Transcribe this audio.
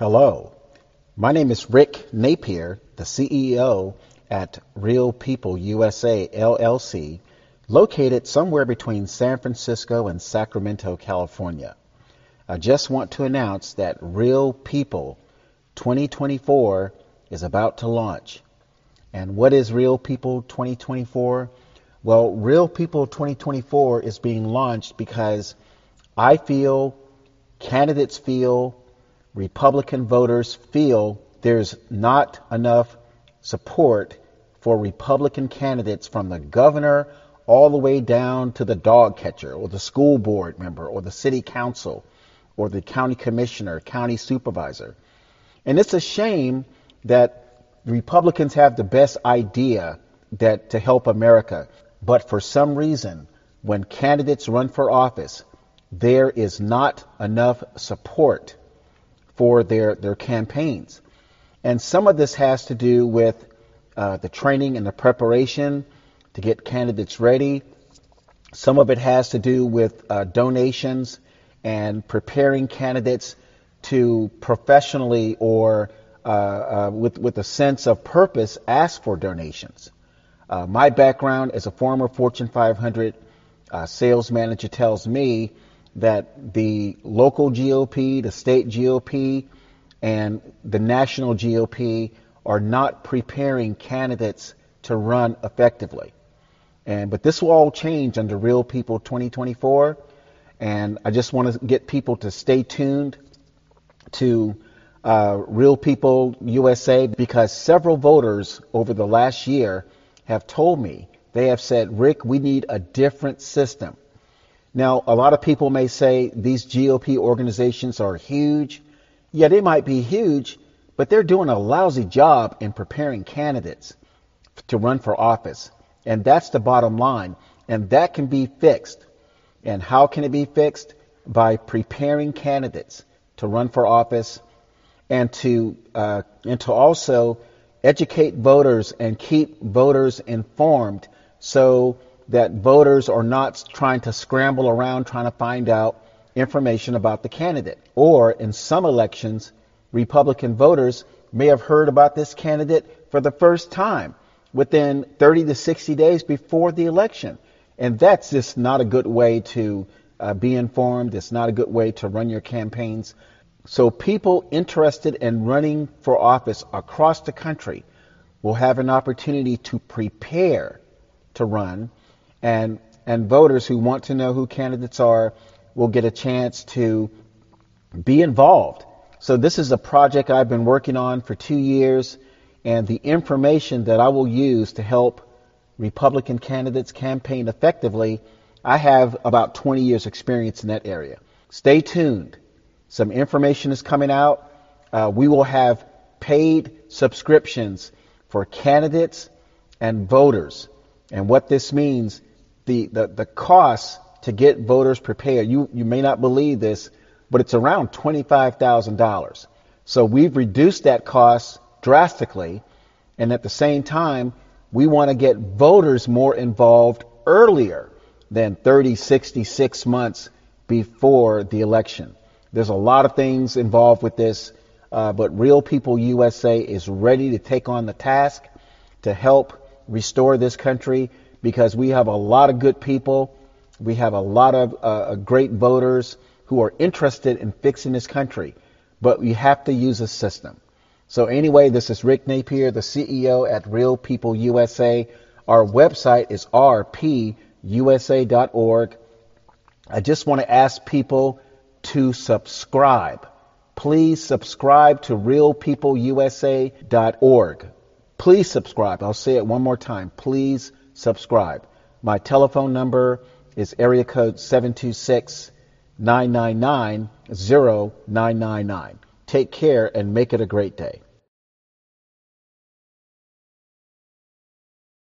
Hello, my name is Rick Napier, the CEO at Real People USA LLC, located somewhere between San Francisco and Sacramento, California. I just want to announce that Real People 2024 is about to launch. And what is Real People 2024? Well, Real People 2024 is being launched because I feel, candidates feel, Republican voters feel there's not enough support for Republican candidates from the governor all the way down to the dog catcher or the school board member or the city council or the county commissioner, county supervisor. And it's a shame that Republicans have the best idea that to help America, but for some reason, when candidates run for office, there is not enough support for their, their campaigns. And some of this has to do with uh, the training and the preparation to get candidates ready. Some of it has to do with uh, donations and preparing candidates to professionally or uh, uh with, with a sense of purpose ask for donations. Uh, my background as a former Fortune 500 uh, sales manager tells me that the local GOP, the state GOP, and the national GOP are not preparing candidates to run effectively. And but this will all change under Real People 2024. And I just want to get people to stay tuned to uh, Real People USA because several voters over the last year have told me they have said, Rick, we need a different system. Now, a lot of people may say these GOP organizations are huge. Yeah, they might be huge, but they're doing a lousy job in preparing candidates to run for office. And that's the bottom line. And that can be fixed. And how can it be fixed? By preparing candidates to run for office and to, uh, and to also educate voters and keep voters informed so that voters are not trying to scramble around trying to find out information about the candidate. Or in some elections, Republican voters may have heard about this candidate for the first time within 30 to 60 days before the election. And that's just not a good way to uh, be informed. It's not a good way to run your campaigns. So people interested in running for office across the country will have an opportunity to prepare to run and and voters who want to know who candidates are will get a chance to be involved so this is a project I've been working on for two years, and the information that I will use to help Republican candidates campaign effectively, I have about 20 years experience in that area. Stay tuned. Some information is coming out. Uh, we will have paid subscriptions for candidates and voters. And what this means, the, the, the cost to get voters prepared, you, you may not believe this, but it's around $25,000. So we've reduced that cost drastically. And at the same time, we want to get voters more involved earlier than 30, 66 months before the election. There's a lot of things involved with this, uh, but Real People USA is ready to take on the task to help restore this country because we have a lot of good people. We have a lot of uh, great voters who are interested in fixing this country, but we have to use a system. So anyway, this is Rick Napier, the CEO at Real People USA. Our website is rpusa.org. I just want to ask people to subscribe. Please subscribe to realpeopleusa.org. Please subscribe. I'll say it one more time. Please subscribe. My telephone number is area code 726 999 0999. Take care and make it a great day.